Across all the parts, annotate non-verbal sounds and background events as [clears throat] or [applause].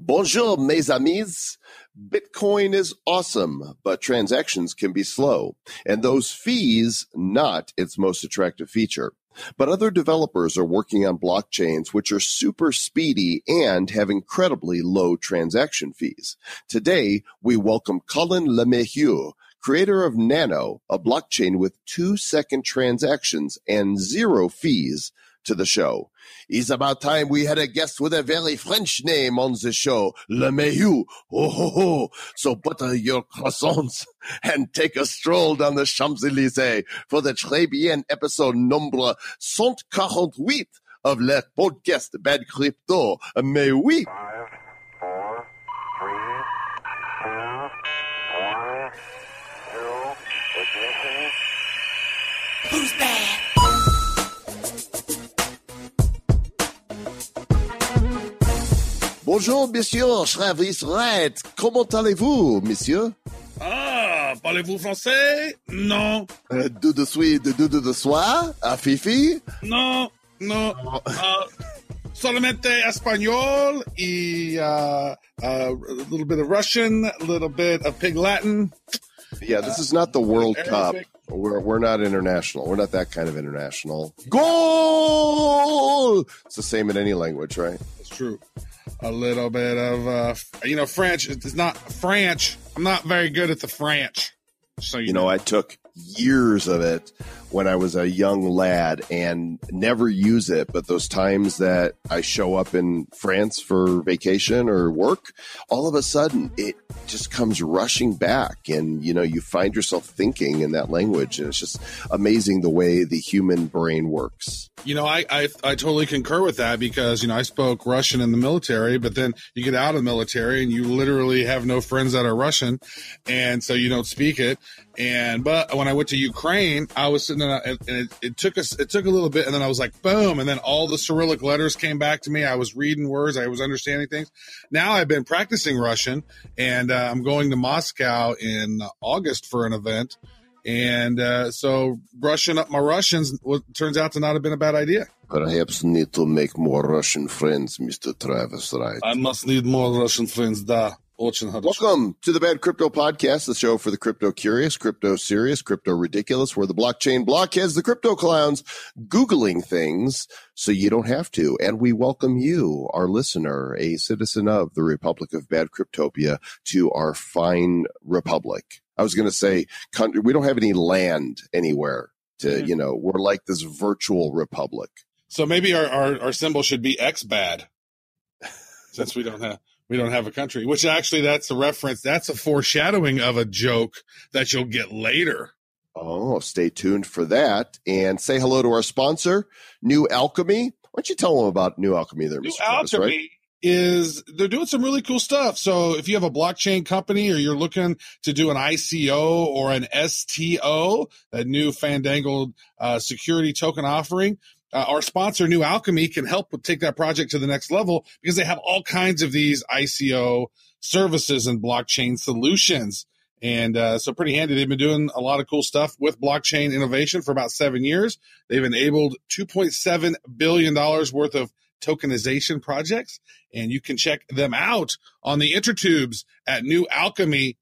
Bonjour, mes amis. Bitcoin is awesome, but transactions can be slow, and those fees not its most attractive feature. But other developers are working on blockchains which are super speedy and have incredibly low transaction fees. Today, we welcome Colin LeMahieu, creator of Nano, a blockchain with two second transactions and zero fees to the show. It's about time we had a guest with a very French name on the show, LeMahieu. Oh, ho, ho. So butter your croissants [laughs] and take a stroll down the Champs-Élysées for the très bien episode number 148 of Le Podcast Bad Crypto. Mais oui. Bonjour, monsieur Travis Wright. Comment allez-vous, monsieur? Ah, parlez-vous français Non, Euh, Deux de suite, deux de soir, à Fifi? non, non. Uh, solamente español y uh, uh, a little bit of Russian, a little bit of Pig Latin. Yeah, this is not the World Cup. We're we're not international. We're not that kind of international. Goal. It's the same in any language, right? It's true. A little bit of, uh, you know, French. It's not French. I'm not very good at the French. So you, You know, I took years of it when I was a young lad and never use it. But those times that I show up in France for vacation or work, all of a sudden it just comes rushing back. And, you know, you find yourself thinking in that language. And it's just amazing the way the human brain works. You know, I, I I totally concur with that because you know I spoke Russian in the military, but then you get out of the military and you literally have no friends that are Russian, and so you don't speak it. And but when I went to Ukraine, I was sitting there and and it, it took us it took a little bit, and then I was like, boom, and then all the Cyrillic letters came back to me. I was reading words, I was understanding things. Now I've been practicing Russian, and uh, I'm going to Moscow in August for an event. And uh, so brushing up my Russians was, turns out to not have been a bad idea. Perhaps need to make more Russian friends, Mr. Travis Wright? I must need more Russian friends, da. Welcome to the Bad Crypto Podcast, the show for the crypto curious, crypto serious, crypto ridiculous, where the blockchain blockheads, the crypto clowns, Googling things so you don't have to. And we welcome you, our listener, a citizen of the Republic of Bad Cryptopia, to our fine republic. I was going to say, country, we don't have any land anywhere to, mm-hmm. you know, we're like this virtual republic. So maybe our, our, our symbol should be X bad since we don't have we don't have a country. Which actually, that's a reference. That's a foreshadowing of a joke that you'll get later. Oh, stay tuned for that and say hello to our sponsor, New Alchemy. Why don't you tell them about New Alchemy there, New Mr. Travis, Alchemy right? is they're doing some really cool stuff. So if you have a blockchain company or you're looking to do an ICO or an STO, that new fandangled uh, security token offering, uh, our sponsor, New Alchemy, can help take that project to the next level because they have all kinds of these ICO services and blockchain solutions. And uh, so pretty handy. They've been doing a lot of cool stuff with blockchain innovation for about seven years. They've enabled $2.7 billion worth of tokenization projects. And you can check them out on the intertubes at newalchemy.io.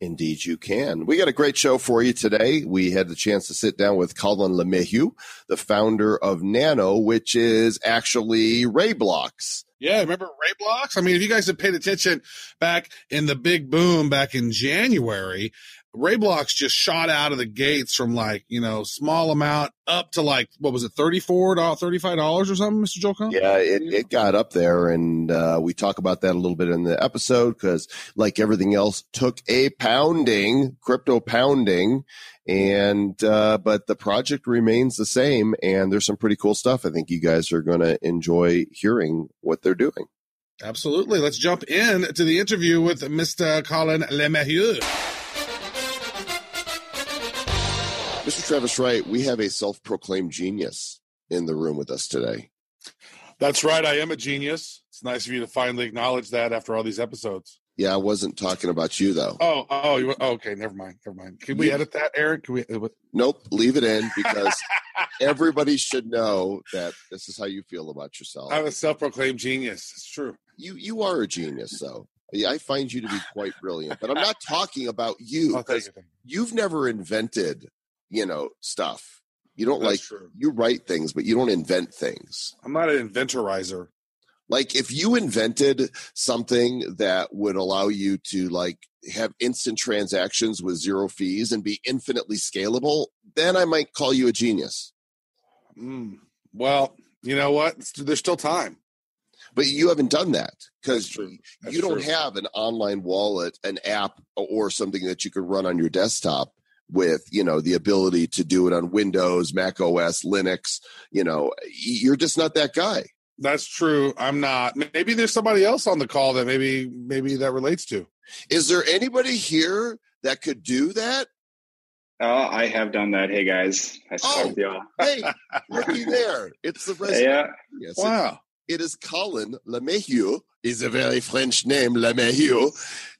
Indeed, you can. We got a great show for you today. We had the chance to sit down with Colin LeMahieu, the founder of Nano, which is actually RaiBlocks. Yeah, remember RaiBlocks? I mean, if you guys have paid attention back in the big boom back in January, RaiBlocks just shot out of the gates from like, you know, small amount up to like, what was it, $34, $35 or something, Mr. Joel Comm? Yeah, it, it got up there, and uh, we talk about that a little bit in the episode because, like everything else, took a pounding, crypto pounding, and uh, but the project remains the same, and there's some pretty cool stuff. I think you guys are going to enjoy hearing what they're doing. Absolutely. Let's jump in to the interview with Mr. Colin LeMahieu. Mr. Travis Wright, we have a self-proclaimed genius in the room with us today. That's right. I am a genius. It's nice of you to finally acknowledge that after all these episodes. Yeah, I wasn't talking about you though. Oh, oh, you, oh, okay. Never mind. Never mind. Can we edit that, Eric? Can we? uh, Nope, leave it in because [laughs] everybody should know that this is how you feel about yourself. I'm a self-proclaimed genius. It's true. You you are a genius, though. I find you to be quite brilliant, but I'm not talking about you Oh, because thank you. you've never invented, you know, stuff. You don't That's like true. you write things, but you don't invent things. I'm not an inventorizer. Like if you invented something that would allow you to like have instant transactions with zero fees and be infinitely scalable, then I might call you a genius. Mm. Well, you know what? There's still time. But you haven't done that because. That's you don't true. have an online wallet, an app, or something that you could run on your desktop with, you know, the ability to do it on Windows, Mac OS, Linux. You know, you're just not that guy. That's true. I'm not. Maybe there's somebody else on the call that maybe maybe that relates to. Is there anybody here that could do that? Oh, I have done that. Hey guys, I saw Oh. with y'all. Hey, [laughs] looky there. It's the resident. Yeah, Yes, it- Wow. it is Colin LeMahieu. Is a very French name, LeMahieu.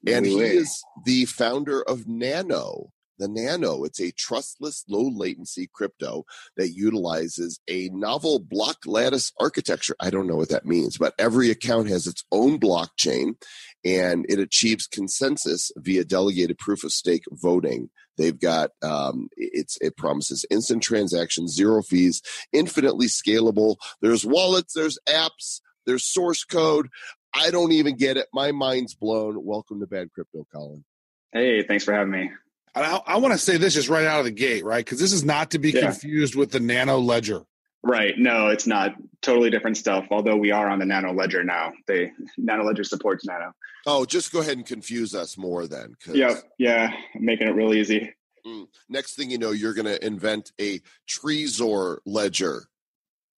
And he is the founder of Nano. The Nano, it's a trustless, low latency crypto that utilizes a novel block lattice architecture. I don't know what that means, but every account has its own blockchain and it achieves consensus via delegated proof of stake voting. They've got um, it's it promises instant transactions, zero fees, infinitely scalable. There's wallets, there's apps, there's source code. I don't even get it. My mind's blown. Welcome to Bad Crypto, Colin. Hey, thanks for having me. And I, I want to say this just right out of the gate, right? Because this is not to be Yeah. confused with the Nano Ledger. Right. No, it's not totally different stuff. Although we are on the Nano Ledger now. They Nano Ledger supports Nano. Oh, just go ahead and confuse us more then. Yep. Yeah. I'm making it real easy. mm, next thing you know, you're going to invent a Trezor ledger.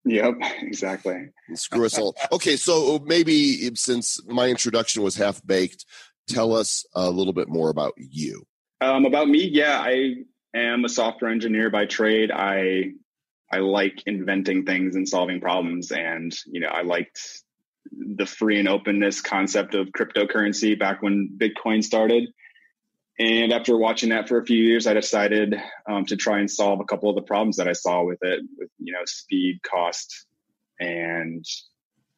Yep. Exactly. and screw us all. Okay, so maybe since my introduction was half baked, tell us a little bit more about you. Um, about me, yeah, I am a software engineer by trade. I I like inventing things and solving problems, and you know, I liked the free and openness concept of cryptocurrency back when Bitcoin started. And after watching that for a few years, I decided um, to try and solve a couple of the problems that I saw with it, with you know, speed, cost, and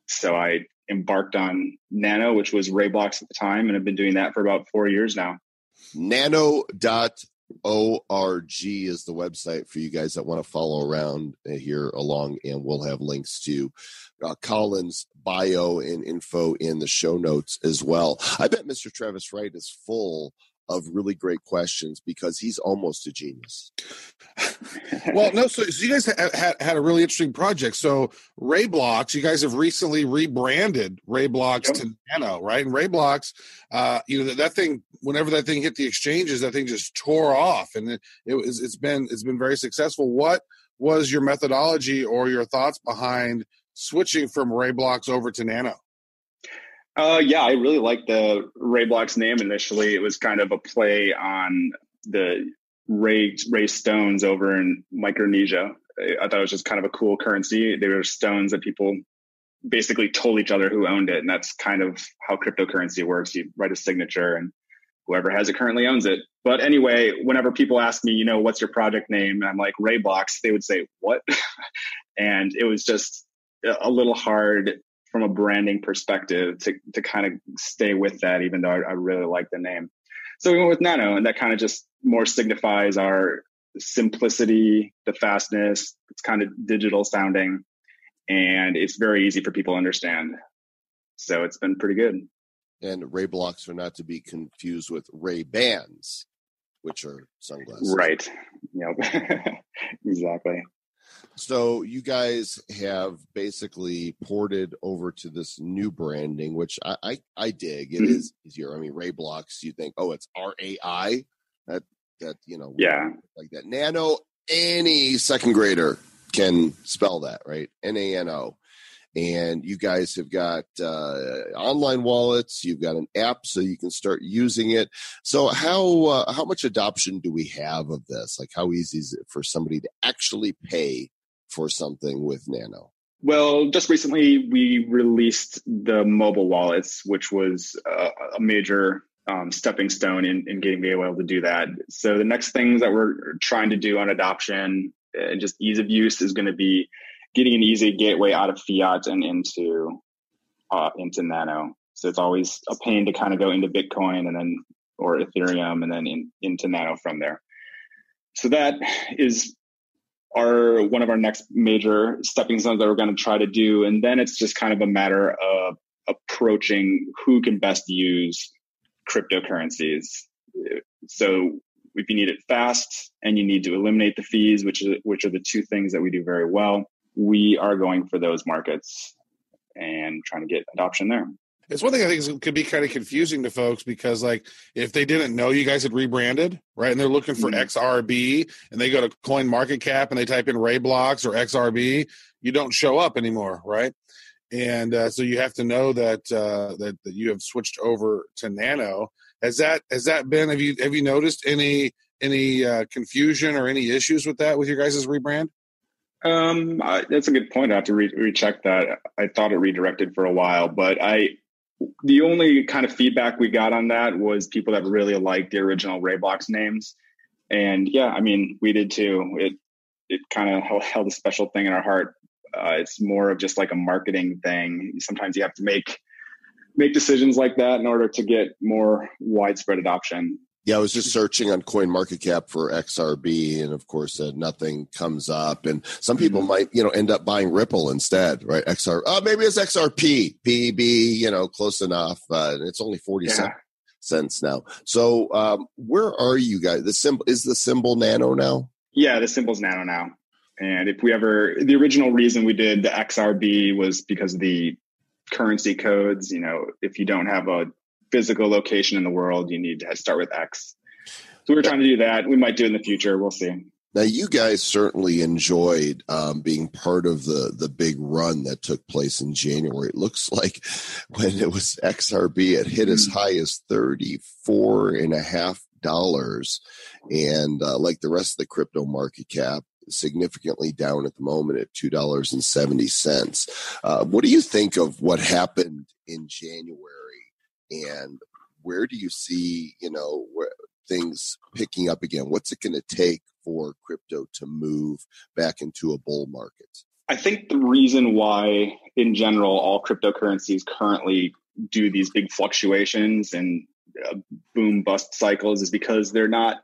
so I embarked on Nano, which was RaiBlocks at the time, and I've been doing that for about four years now. Nano.org is the website for you guys that want to follow around here along, and we'll have links to uh, Colin's bio and info in the show notes as well. I bet Mr. Travis Wright is full of really great questions because he's almost a genius. Well, no, so, so you guys ha- had, had a really interesting project. So RaiBlocks, you guys have recently rebranded RaiBlocks Yep. to Nano, right? And RaiBlocks, uh, you know, that, that thing, whenever that thing hit the exchanges, that thing just tore off, and it, it was it's been it's been very successful. What was your methodology or your thoughts behind switching from RaiBlocks over to Nano? Uh, yeah, I really liked the RaiBlocks name initially. It was kind of a play on the Rai Rai stones over in Micronesia. I thought it was just kind of a cool currency. They were stones that people basically told each other who owned it, and that's kind of how cryptocurrency works. You write a signature, and whoever has it currently owns it. But anyway, whenever people ask me, you know, what's your project name, and I'm like RaiBlocks, they would say what, [laughs] and it was just a little hard from a branding perspective to to kind of stay with that, even though I, I really like the name. So we went with Nano, and that kind of just more signifies our simplicity, the fastness. It's kind of digital sounding, and it's very easy for people to understand. So it's been pretty good. And RaiBlocks are not to be confused with Ray Bans, which are sunglasses. Right. Yep. [laughs] exactly. So you guys have basically ported over to this new branding, which I I, I dig. It Mhm. is easier. I mean, RaiBlocks. You think, oh, it's R A I. That that you know, Yeah. like that. Nano. Any second grader can spell that, right? N A N O. And you guys have got uh, online wallets. You've got an app, so you can start using it. So how uh, how much adoption do we have of this? Like, how easy is it for somebody to actually pay for something with Nano? Well, just recently we released the mobile wallets, which was a, a major um, stepping stone in, in getting people able to do that. So the next things that we're trying to do on adoption and just ease of use is going to be getting an easy gateway out of fiat and into uh, into Nano. So it's always a pain to kind of go into Bitcoin and then or Ethereum and then in, into Nano from there. So that is our one of our next major stepping stones that we're going to try to do, and then it's just kind of a matter of approaching who can best use cryptocurrencies. So if you need it fast and you need to eliminate the fees, which is which are the two things that we do very well, we are going for those markets and trying to get adoption there. It's one thing I think is, could be kind of confusing to folks because, like, if they didn't know you guys had rebranded, right, and they're looking for Mhm. XRB and they go to Coin Market Cap and they type in RaiBlocks or XRB, you don't show up anymore, right? And uh, so you have to know that uh, that that you have switched over to Nano. Has that has that been? Have you have you noticed any any uh, confusion or any issues with that with your guys' rebrand? Um, I, that's a good point. I have to re- recheck that. I thought it redirected for a while, but I, the only kind of feedback we got on that was people that really liked the original RaiBlocks names, and yeah, I mean, we did too. It it kind of held, held a special thing in our heart. Uh, it's more of just like a marketing thing. Sometimes you have to make make decisions like that in order to get more widespread adoption. Yeah, I was just searching on Coin Market Cap for XRB, and of course, uh, nothing comes up. And some people Mhm. might, you know, end up buying Ripple instead, right? XR, oh, maybe it's XRP, PB, you know, close enough. Uh, it's only forty Yeah. cents now. So, um, where are you guys? The symbol is the symbol Nano now. Yeah, the symbol's nano now. And if we ever, the original reason we did the XRB was because of the currency codes. You know, if you don't have a physical location in the world, you need to start with X. So we are trying to do that. We might do it in the future. We'll see. Now, you guys certainly enjoyed um, being part of the the big run that took place in January. It looks [laughs] like when it was XRB, it hit as high as thirty four and a half dollars, and uh, like the rest of the crypto market cap, significantly down at the moment at two dollars and seventy cents. Uh, what do you think of what happened in January, and where do you see you know things picking up again? What's it going to take for crypto to move back into a bull market? I think the reason why, in general, all cryptocurrencies currently do these big fluctuations and uh, boom bust cycles is because they're not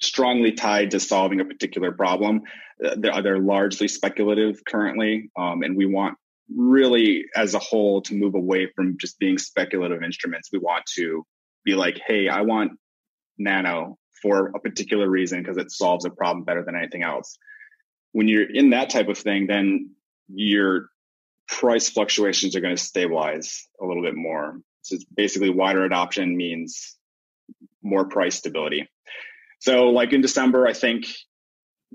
strongly tied to solving a particular problem. Uh, they're, they're largely speculative currently, um, and we want really, as a whole, to move away from just being speculative instruments. We want to be like, hey, I want Nano for a particular reason because it solves a problem better than anything else when you're in that type of thing, then your price fluctuations are going to stabilize a little bit more. So it's basically wider adoption means more price stability. So like in December, I think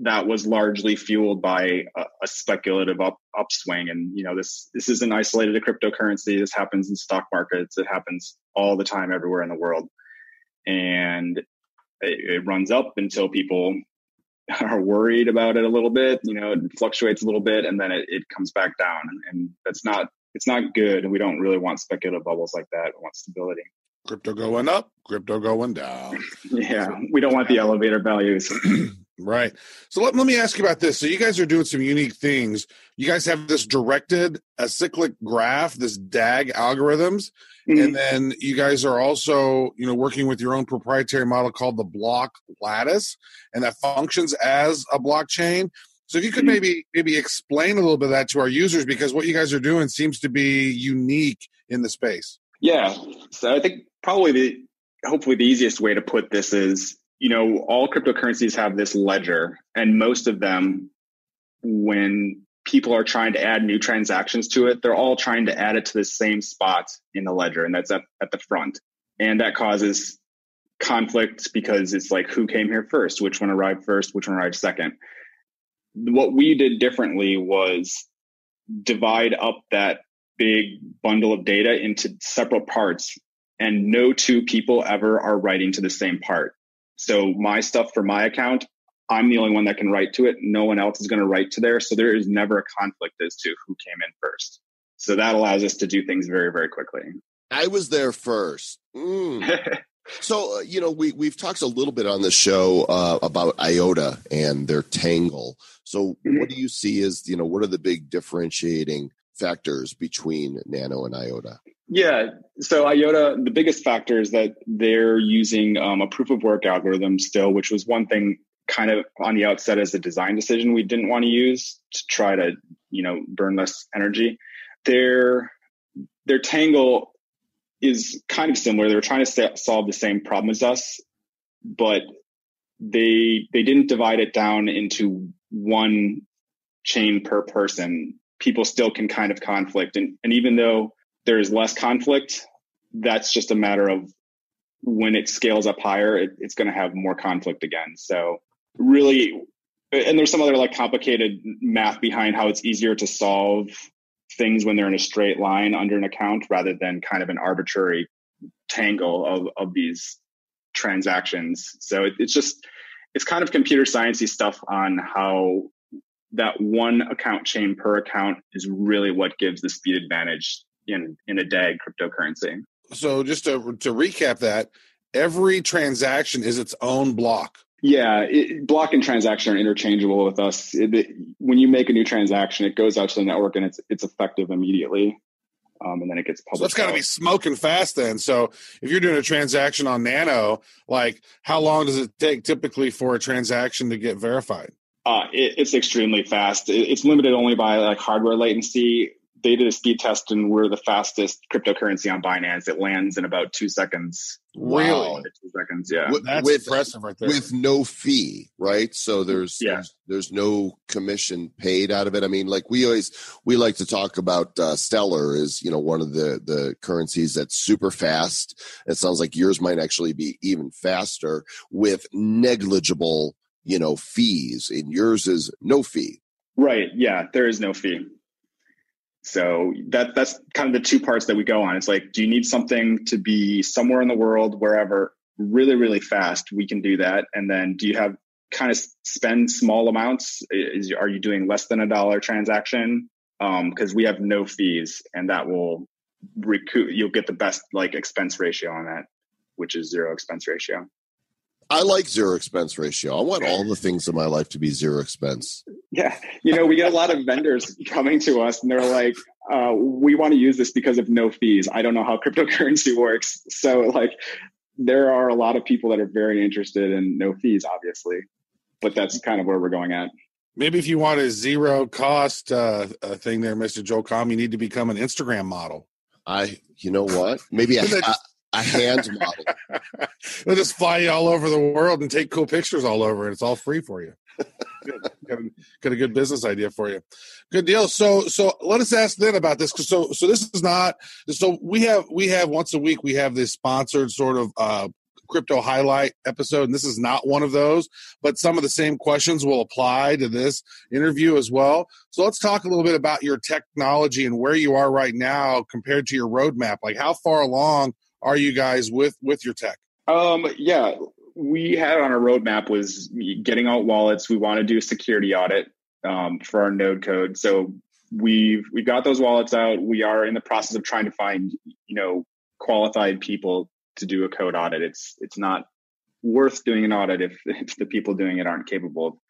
that was largely fueled by a, a speculative up, upswing. And, you know, this, this isn't isolated to cryptocurrency. This happens in stock markets. It happens all the time everywhere in the world. And it, it runs up until people [laughs] are worried about it a little bit, you know, it fluctuates a little bit and then it, it comes back down. And, that's not, it's not good. And we don't really want speculative bubbles like that. We want stability. Crypto going up, crypto going down. [laughs] Yeah. We don't want the elevator values. [clears throat] Right. So let, let me ask you about this. So you guys are doing some unique things. You guys have this directed acyclic graph, this DAG algorithms, and then you guys are also, you know, working with your own proprietary model called the block lattice, and that functions as a blockchain. So if you could Mhm. maybe maybe explain a little bit of that to our users because what you guys are doing seems to be unique in the space. Yeah. So I think probably the hopefully the easiest way to put this is, you know, all cryptocurrencies have this ledger, and most of them, when people are trying to add new transactions to it, they're all trying to add it to the same spot in the ledger, and that's at, at the front. And that causes conflict because it's like who came here first, which one arrived first, which one arrived second. What we did differently was divide up that big bundle of data into separate parts and no two people ever are writing to the same part. So my stuff for my account, I'm the only one that can write to it. No one else is going to write to there. So there is never a conflict as to who came in first. So that allows us to do things very, very quickly. I was there first. Mm. [laughs] So, uh, you know, we, we've talked a little bit on the show uh, about IOTA and their tangle. So, Mhm. what do you see as, you know, what are the big differentiating factors between Nano and IOTA? Yeah. So IOTA, the biggest factor is that they're using um, a proof of work algorithm still, which was one thing kind of on the outset as a design decision we didn't want to use to try to, you know, burn less energy. Their their Tangle is kind of similar. They were trying to solve the same problem as us, but they they didn't divide it down into one chain per person. People still can kind of conflict, and and even though there's less conflict, that's just a matter of when it scales up higher, it, it's going to have more conflict again. So really, and there's some other like complicated math behind how it's easier to solve things when they're in a straight line under an account rather than kind of an arbitrary tangle of, of these transactions. So it, it's just, it's kind of computer sciencey stuff on how that one account chain per account is really what gives the speed advantage in, in a DAG cryptocurrency. So just to, to recap that, every transaction is its own block. Yeah, it, block and transaction are interchangeable with us. It, it, when you make a new transaction, it goes out to the network and it's it's effective immediately, um, and then it gets published. So that's got to be smoking fast then. So if you're doing a transaction on Nano, like how long does it take typically for a transaction to get verified? Uh, it's extremely fast. it's limited only by like hardware latency they did a speed test and we're the fastest cryptocurrency on Binance. It lands in about two seconds. Really? Two seconds, yeah. With, That's with, impressive right there. With no fee, right? So there's, yeah. there's, there's no commission paid out of it. I mean, like we always we like to talk about uh, Stellar is you know one of the the currencies that's super fast. It sounds like yours might actually be even faster with negligible you know fees, and yours is no fee. Right. Yeah. There is no fee. So that that's kind of the two parts that we go on. It's like, do you need something to be somewhere in the world, wherever, really, really fast? We can do that. And then do you have kind of spend small amounts? Is are you doing less than a dollar transaction? Because um, we have no fees, and that will recoup. You'll get the best like expense ratio on that, which is zero expense ratio. I like zero expense ratio. I want all the things in my life to be zero expense. Yeah. You know, we get a lot of vendors coming to us and they're like, uh, we want to use this because of no fees. I don't know how cryptocurrency works. So, like, there are a lot of people that are very interested in no fees, obviously, but that's kind of where we're going at. Maybe if you want a zero cost uh, thing there, Mr. Joel Comm, you need to become an Instagram model. I, you know what? Maybe a, [laughs] a hand [laughs] model. They'll just fly you all over the world and take cool pictures all over, and it's all free for you. got, a, got, a, good business idea for you. Good deal. So, so let us ask then about this. So, so this is not. So we have we have once a week we have this sponsored sort of uh, crypto highlight episode, and this is not one of those. But some of the same questions will apply to this interview as well. So let's talk a little bit about your technology and where you are right now compared to your roadmap. Like how far along are you guys with with your tech? Um, yeah, we had on our roadmap was getting out wallets. We want to do a security audit um, for our node code. So we've we've got those wallets out. We are in the process of trying to find you know qualified people to do a code audit. It's it's not worth doing an audit if, [laughs] if the people doing it aren't capable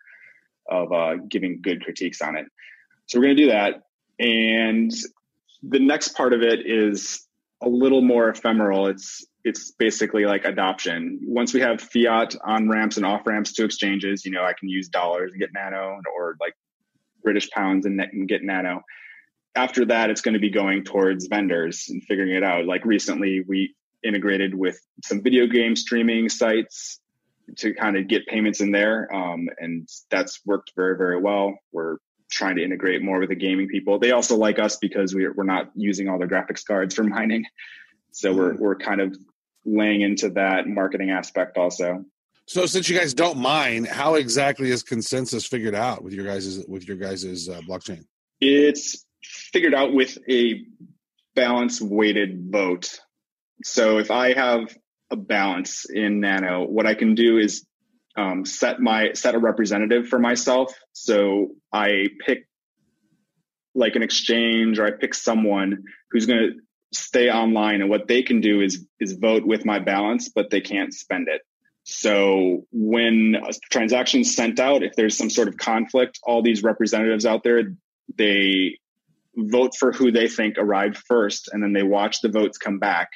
of, of uh, giving good critiques on it. So we're going to do that. And the next part of it is a little more ephemeral. It's it's basically like adoption. Once we have fiat on ramps and off ramps to exchanges, you know, I can use dollars and get nano or like British pounds and, get nano. After that, it's going to be going towards vendors and figuring it out. Like recently, we integrated with some video game streaming sites to kind of get payments in there, um, and that's worked very very well. We're trying to integrate more with the gaming people. They also like us because we're we're not using all the graphics cards for [laughs] mining, so we're mm. we're kind of laying into that marketing aspect also. So since you guys don't mine, how exactly is consensus figured out with your guys' with your guys' uh, blockchain? It's figured out with a balance weighted vote. So if I have a balance in Nano, what I can do is um, set my set a representative for myself. So I pick like an exchange or I pick someone who's going to stay online and what they can do is is vote with my balance but they can't spend it so when a transaction's sent out if there's some sort of conflict all these representatives out there they vote for who they think arrived first, and then they watch the votes come back,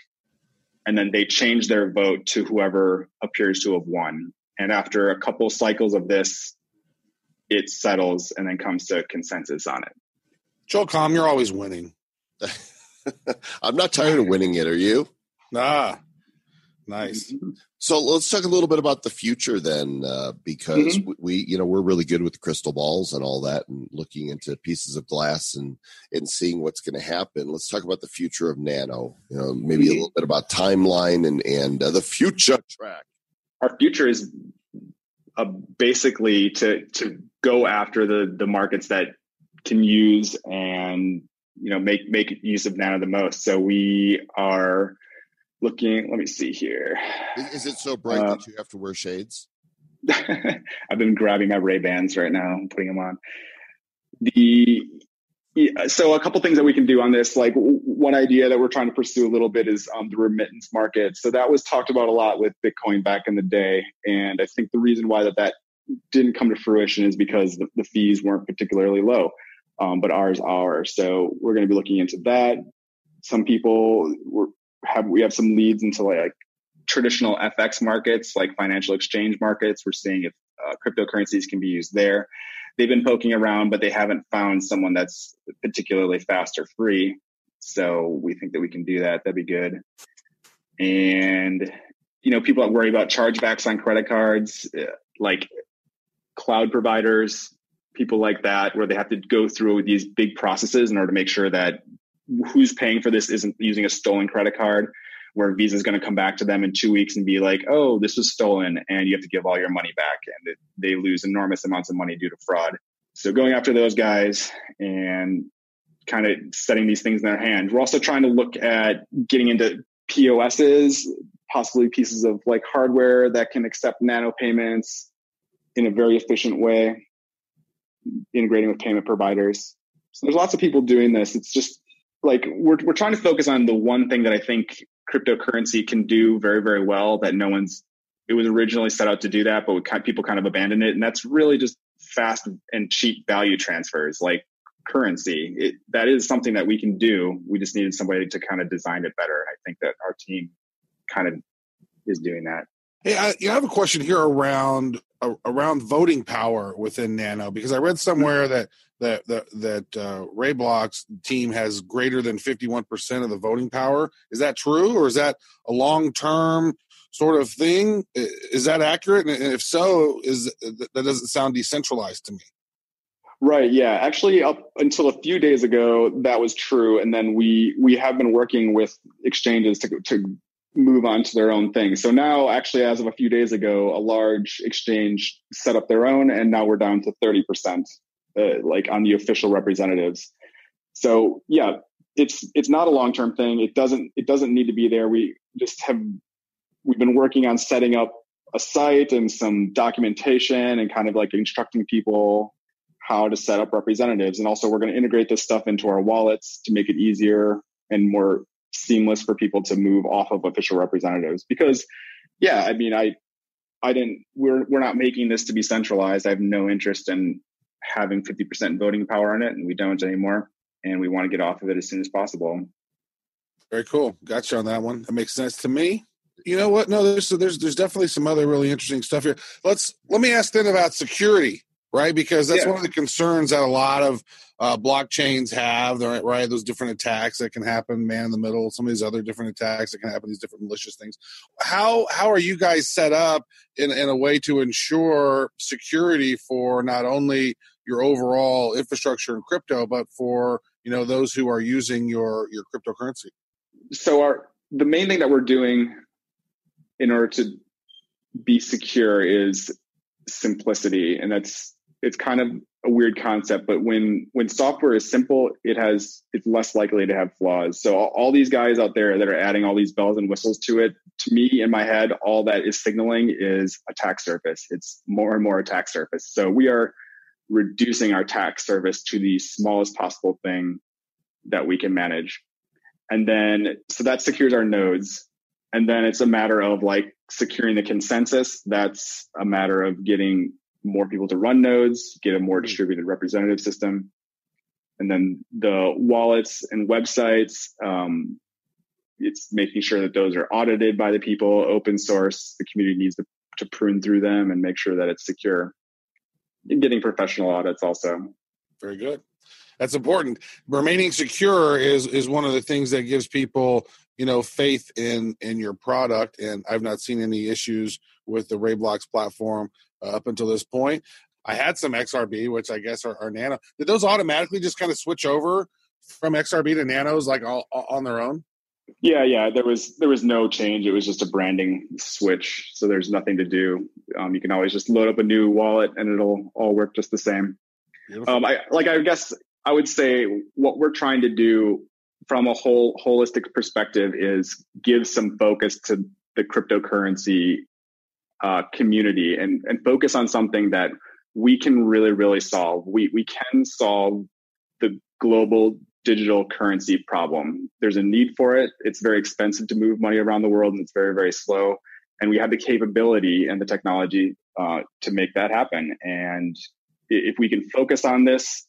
and then they change their vote to whoever appears to have won. And after a couple cycles of this, it settles and then comes to consensus on it. Joel Comm, you're always winning. [laughs] I'm not tired of winning it. Are you? Ah, nice. So let's talk a little bit about the future then, uh, because Mm-hmm. we- we, you know, we're really good with the crystal balls and all that, and looking into pieces of glass and and seeing what's going to happen. Let's talk about the future of nano. You know, maybe a Mhm. little bit about timeline and and uh, the [laughs] future track. Our future is uh, basically to to go after the the markets that can use and you know make make use of nano the most. So we are looking. Let me see here. Is, it so bright Uh, that you have to wear shades? [laughs] I've been grabbing my Ray Bans right now and putting them on. The yeah, so a couple things that we can do on this, like one idea that we're trying to pursue a little bit is um, the remittance market. So that was talked about a lot with Bitcoin back in the day, and I think the reason why that that didn't come to fruition is because the, the fees weren't particularly low, um, but ours are. So we're going to be looking into that. Some people have we have some leads into like traditional FX markets, like financial exchange markets. We're seeing if uh, cryptocurrencies can be used there. They've been poking around, but they haven't found someone that's particularly fast or free. So we think that we can do that. That'd be good. And you know, people that worry about chargebacks on credit cards, uh, like cloud providers, people like that, where they have to go through these big processes in order to make sure that who's paying for this isn't using a stolen credit card where Visa is going to come back to them in two weeks and be like, "Oh, this was stolen, and you have to give all your money back," and they lose enormous amounts of money due to fraud. So going after those guys and kind of setting these things in their hand. We're also trying to look at getting into POSs, possibly pieces of like hardware that can accept nano payments in a very efficient way, integrating with payment providers. So there's lots of people doing this. It's just like we're we're trying to focus on the one thing that I think cryptocurrency can do very very well that no one's it was originally set out to do that but kind- people kind of abandoned it. And that's really just fast and cheap value transfers like currency. It, that is something that we can do. We just needed somebody to kind of design it better. I think that our team kind of is doing that. Hey, I, you know, I have a question here around uh, around voting power within Nano because I read somewhere that that that, that uh, Ray Block's team has greater than fifty one percent of the voting power. Is that true, or is that a long term sort of thing? Is that accurate? And if so, is that doesn't sound decentralized to me? Right. Yeah. Actually, up until a few days ago, that was true, and then we we have been working with exchanges to to move on to their own thing. So now, actually, as of a few days ago, a large exchange set up their own, and now we're down to thirty percent, uh, like on the official representatives. So yeah, it's it's not a long term thing. It doesn't it doesn't need to be there. We just have we've been working on setting up a site and some documentation and kind of like instructing people how to set up representatives. And also, we're going to integrate this stuff into our wallets to make it easier and more seamless for people to move off of official representatives. Because, yeah, I mean, I, I didn't. We're we're not making this to be centralized. I have no interest in having 50% voting power on it, and we don't anymore. And we want to get off of it as soon as possible. Very cool. Gotcha on that one. That makes sense to me. You know what? No, there's there's there's definitely some other really interesting stuff here. Let's let me ask then about security, right? Because that's Yeah. one of the concerns that a lot of uh, blockchains have, right? right? Those different attacks that can happen, man in the middle, some of these other different attacks that can happen, these different malicious things. How how are you guys set up in in a way to ensure security for not only your overall infrastructure in crypto, but for you know those who are using your your cryptocurrency? so our the main thing that we're doing in order to be secure is simplicity and that's it's kind of a weird concept but when when software is simple it has it's less likely to have flaws. So all, all these guys out there that are adding all these bells and whistles to it to me in my head all that is signaling is attack surface. It's more and more attack surface. So we are reducing our attack surface to the smallest possible thing that we can manage. And then so that secures our nodes. And then it's a matter of like securing the consensus. That's a matter of getting more people to run nodes get a more distributed representative system And then the wallets and websites, um, it's making sure that those are audited by the people, open source. The community needs to, to prune through them and make sure that it's secure. And getting professional audits also. Very good. That's important. Remaining secure is is one of the things that gives people, you know, faith in in your product. And I've not seen any issues with the RaiBlocks platform uh, up until this point. I had some XRB, which I guess are, are Nano. Did those automatically just kind of switch over from XRB to Nanos, like all, all on their own? Yeah, yeah. There was there was no change. It was just a branding switch. So there's nothing to do. Um, you can always just load up a new wallet, and it'll all work just the same. Um, I like. I guess I would say what we're trying to do from a whole holistic perspective is give some focus to the cryptocurrency uh, community and and focus on something that we can really really solve. We we can solve the global digital currency problem. There's a need for it. It's very expensive to move money around the world, and it's very very slow. And we have the capability and the technology uh, to make that happen. And if we can focus on this,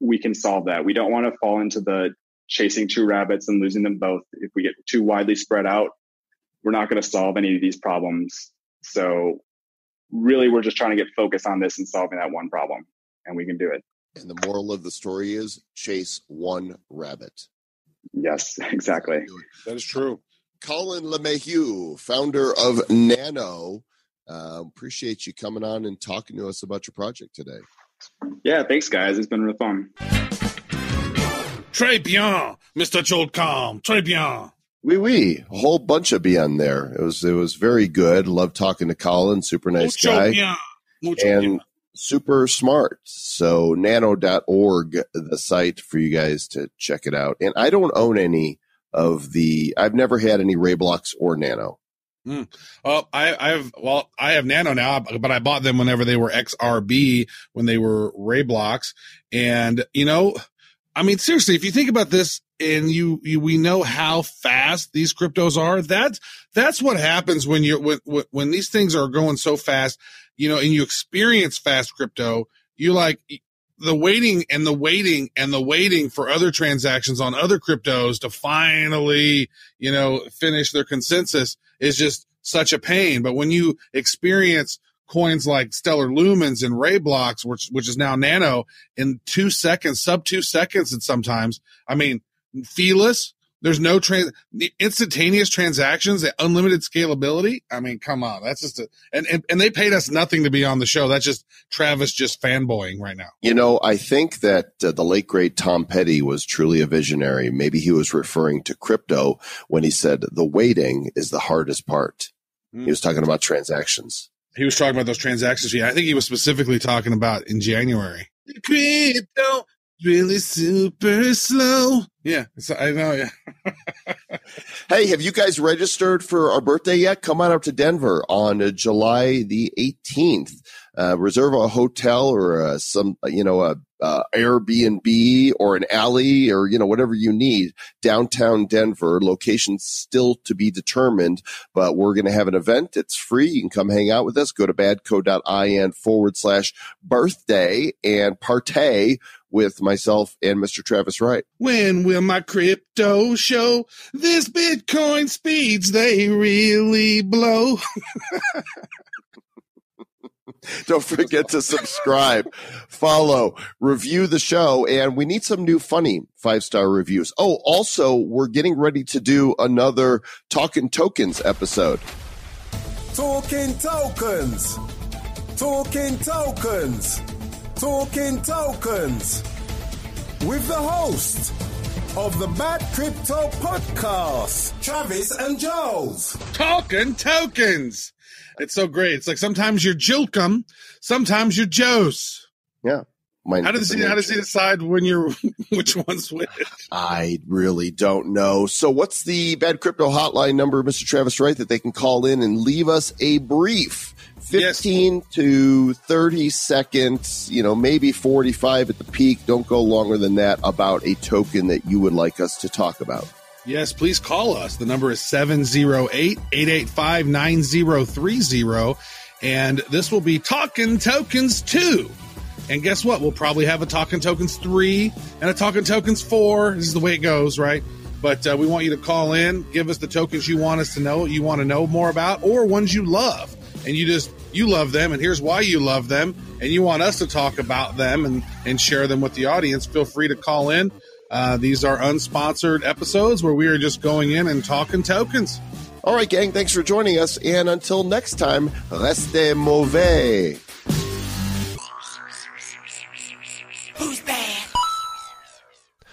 we can solve that. We don't want to fall into the chasing two rabbits and losing them both. If we get too widely spread out, we're not going to solve any of these problems. So really, we're just trying to get focused on this and solving that one problem, and we can do it. And the moral of the story is chase one rabbit. Yes, [laughs] exactly. That is true. Colin LeMahieu, founder of Nano. Uh, appreciate you coming on and talking to us about your project today. Yeah, thanks, guys. It's been real fun. Très bien, Mr. Joel Comm. Très bien. Oui, oui, a whole bunch of bien there. It was it was very good. Love talking to Colin. Super nice Mucho guy bien. Mucho and bien. super smart. So nano.org, the site for you guys to check it out. And I don't own any of the. I've never had any RaiBlocks or Nano. Oh, I, I've well, I have Nano now, but I bought them whenever they were XRB, when they were RaiBlocks, and you know, I mean, seriously, if you think about this, and you, you we know how fast these cryptos are. That's that's what happens when when when- when these things are going so fast, you know, and you experience fast crypto. You like the waiting and the waiting and the waiting for other transactions on other cryptos to finally, you know, finish their consensus is just such a pain. But when you experience coins like Stellar Lumens and RaiBlocks, which which is now Nano, in two seconds, sub two seconds, and sometimes, I mean, feeless. There's no trans instantaneous transactions, unlimited scalability. I mean, come on, that's just a and, and and they paid us nothing to be on the show. That's just Travis just fanboying right now. You know, I think that uh, the late great Tom Petty was truly a visionary. Maybe he was referring to crypto when he said the waiting is the hardest part. Hmm. He was talking about transactions. He was talking about those transactions. Yeah, I think he was specifically talking about in January. The Crypto really super slow. Yeah, I know. Yeah. [laughs] Hey, have you guys registered for our birthday yet? Come on up to Denver on uh, July the 18th. Uh, reserve a hotel or uh, some, you know, a uh, Airbnb or an alley or, you know, whatever you need downtown Denver. Location still to be determined, but we're going to have an event. It's free. You can come hang out with us. Go to badco.in forward slash birthday and partay with myself and Mr. Travis Wright. When will my crypto show? This Bitcoin speeds they really blow. [laughs] [laughs] Don't forget to subscribe, follow, review the show, and we need some new funny five star reviews. Oh, also, we're getting ready to do another Talking Tokens episode. Talking tokens. Talking tokens. Talking tokens. With the host of the Bad Crypto Podcast, Travis and Jones. Talking tokens. It's so great. It's like sometimes you're Jilkum, sometimes you're Joe's. Yeah. Mine- How does he how does he decide when you're [laughs] which one's which? I really don't know. So, what's the Bad Crypto hotline number, Mr. Travis Wright, that they can call in and leave us a brief? Yes. 15 to 30 seconds, you know, maybe 45 at the peak. Don't go longer than that about a token that you would like us to talk about. Yes, please call us. The number is 708-885-9030 and this will be Talking Tokens 2. And guess what? We'll probably have a Talking Tokens 3 and a Talking Tokens 4. This is the way it goes, right? But uh, we want you to call in, give us the tokens you want us to know, you want to know more about, or ones you love. And you just, you love them, and here's why you love them, and you want us to talk about them and, and share them with the audience. Feel free to call in. Uh, these are unsponsored episodes where we are just going in and talking tokens. All right, gang, thanks for joining us. And until next time, restez mauvais.